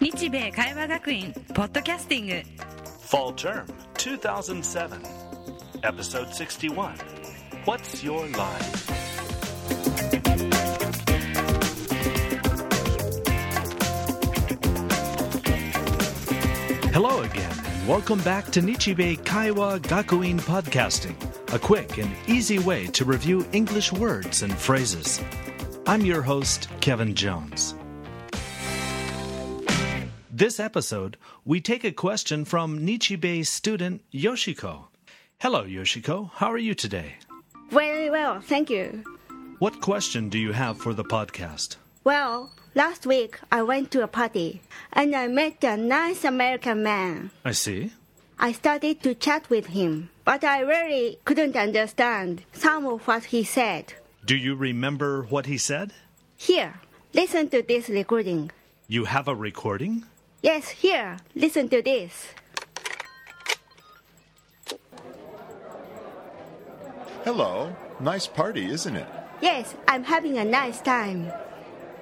日米会話学院ポッドキャスティング Fall Term 2007, Episode 61. What's Your Line? Hello again, and welcome back to Nichibei Kaiwa Gakuin Podcasting, a quick and easy way to review English words and phrases. I'm your host, Kevin Jones. This episode, we take a question from Nichibei student Yoshiko. Hello, Yoshiko. How are you today? Very well, thank you. What question do you have for the podcast? Well, last week I went to a party and I met a nice American man. I see. I started to chat with him, but I really couldn't understand some of what he said. Do you remember what he said? Here, listen to this recording. You have a recording? Yes, here, listen to this. Hello. Nice party, isn't it? Yes, I'm having a nice time.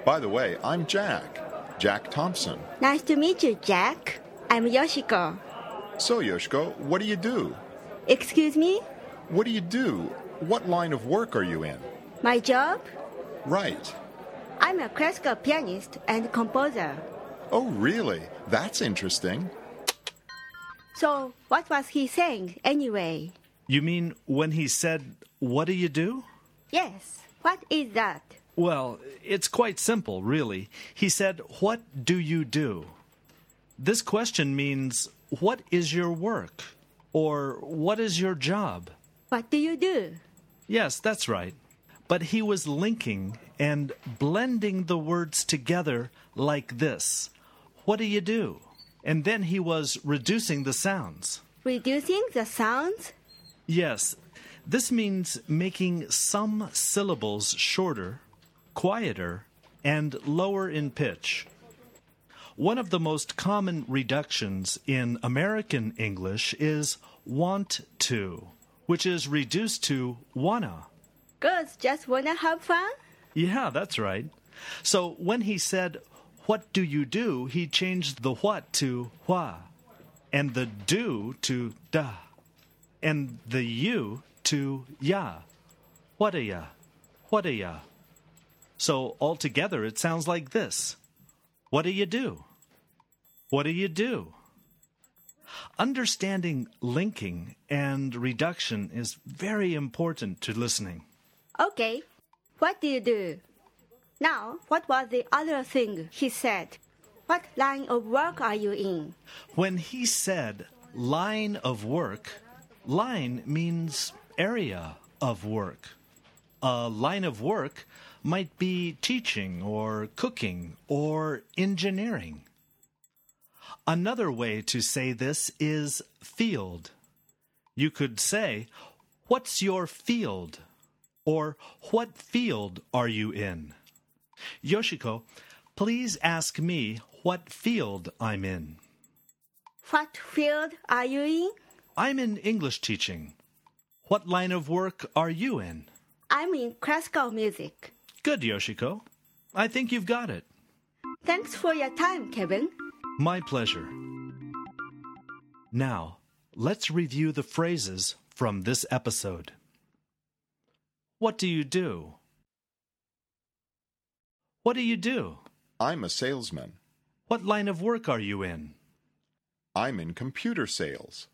By the way, I'm Jack. Jack Thompson. Nice to meet you, Jack. I'm Yoshiko. So, Yoshiko, what do you do? Excuse me? What do you do? What line of work are you in? My job? Right. I'm a classical pianist and composer. Oh, really? That's interesting. So, what was he saying anyway? You mean when he said, What do you do? Yes, what is that? Well, it's quite simple, really. He said, What do you do? This question means, What is your work? Or what is your job? What do you do? Yes, that's right. But he was linking and blending the words together like this What do you do? And then he was reducing the sounds. Reducing the sounds? Yes, this means making some syllables shorter, quieter, and lower in pitch. One of the most common reductions in American English is want to, which is reduced to wanna. Girls just wanna have fun? Yeah, that's right. So when he said, What do you do? he changed the what to hua, and the do to da, and the you to ya. What a ya? What a ya? So altogether it sounds like this What do you do? What do you do? Understanding linking and reduction is very important to listening. Okay, what do you do? Now, what was the other thing he said? What line of work are you in? When he said line of work, line means area of work. A line of work might be teaching or cooking or engineering. Another way to say this is field. You could say, What's your field? Or What field are you in? Yoshiko, please ask me what field I'm in. What field are you in? I'm in English teaching. What line of work are you in? I'm in classical music. Good, Yoshiko. I think you've got it. Thanks for your time, Kevin. My pleasure. Now, let's review the phrases from this episode. What do you do? What do you do? I'm a salesman. What line of work are you in? I'm in computer sales.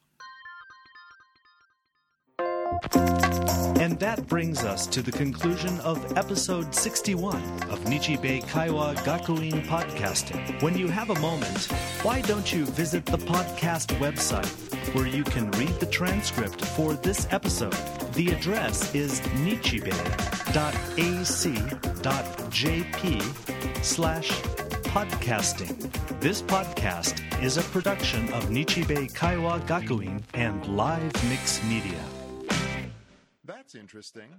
And that brings us to the conclusion of episode 61 of Nichibei Kaiwa Gakuin Podcasting. When you have a moment, why don't you visit the podcast website where you can read the transcript for this episode? The address is nichibei.ac.jp slash podcasting. This podcast is a production of Nichibei Kaiwa Gakuin and Live Mix Media. That's interesting.